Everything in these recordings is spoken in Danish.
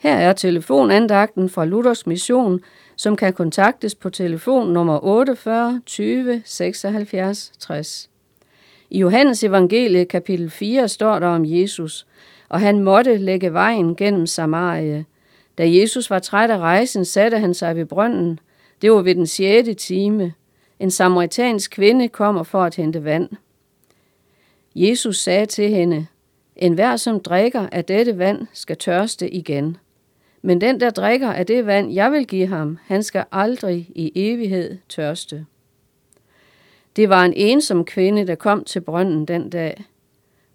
Her er telefonandagten fra Luthers Mission, som kan kontaktes på telefon nummer 48 20 76 60. I Johannes evangelie kapitel 4 står der om Jesus, og han måtte lægge vejen gennem Samarie. Da Jesus var træt af rejsen, satte han sig ved brønden. Det var ved den sjette time. En samaritansk kvinde kommer for at hente vand. Jesus sagde til hende, En hver, som drikker af dette vand, skal tørste igen. Men den, der drikker af det vand, jeg vil give ham, han skal aldrig i evighed tørste. Det var en ensom kvinde, der kom til brønden den dag.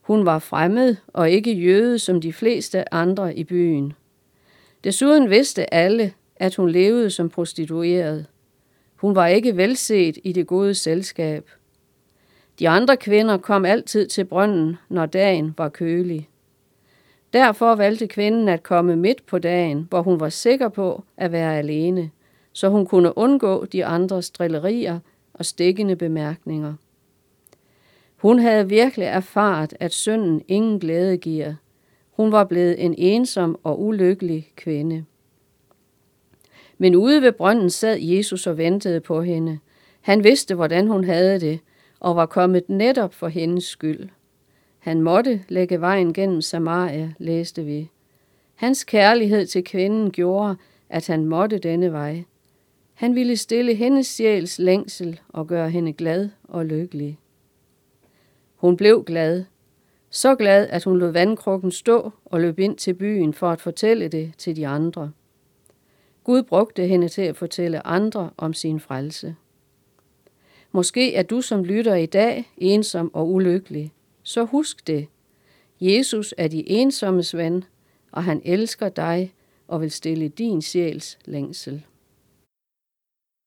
Hun var fremmed og ikke jøde som de fleste andre i byen. Desuden vidste alle, at hun levede som prostitueret. Hun var ikke velset i det gode selskab. De andre kvinder kom altid til brønden, når dagen var kølig. Derfor valgte kvinden at komme midt på dagen, hvor hun var sikker på at være alene, så hun kunne undgå de andres drillerier og stikkende bemærkninger. Hun havde virkelig erfaret, at synden ingen glæde giver. Hun var blevet en ensom og ulykkelig kvinde. Men ude ved brønden sad Jesus og ventede på hende. Han vidste, hvordan hun havde det, og var kommet netop for hendes skyld. Han måtte lægge vejen gennem Samaria, læste vi. Hans kærlighed til kvinden gjorde, at han måtte denne vej. Han ville stille hendes sjæls længsel og gøre hende glad og lykkelig. Hun blev glad. Så glad, at hun lod vandkrukken stå og løb ind til byen for at fortælle det til de andre. Gud brugte hende til at fortælle andre om sin frelse. Måske er du som lytter i dag ensom og ulykkelig. Så husk det. Jesus er de ensommes ven, og han elsker dig og vil stille din sjæls længsel.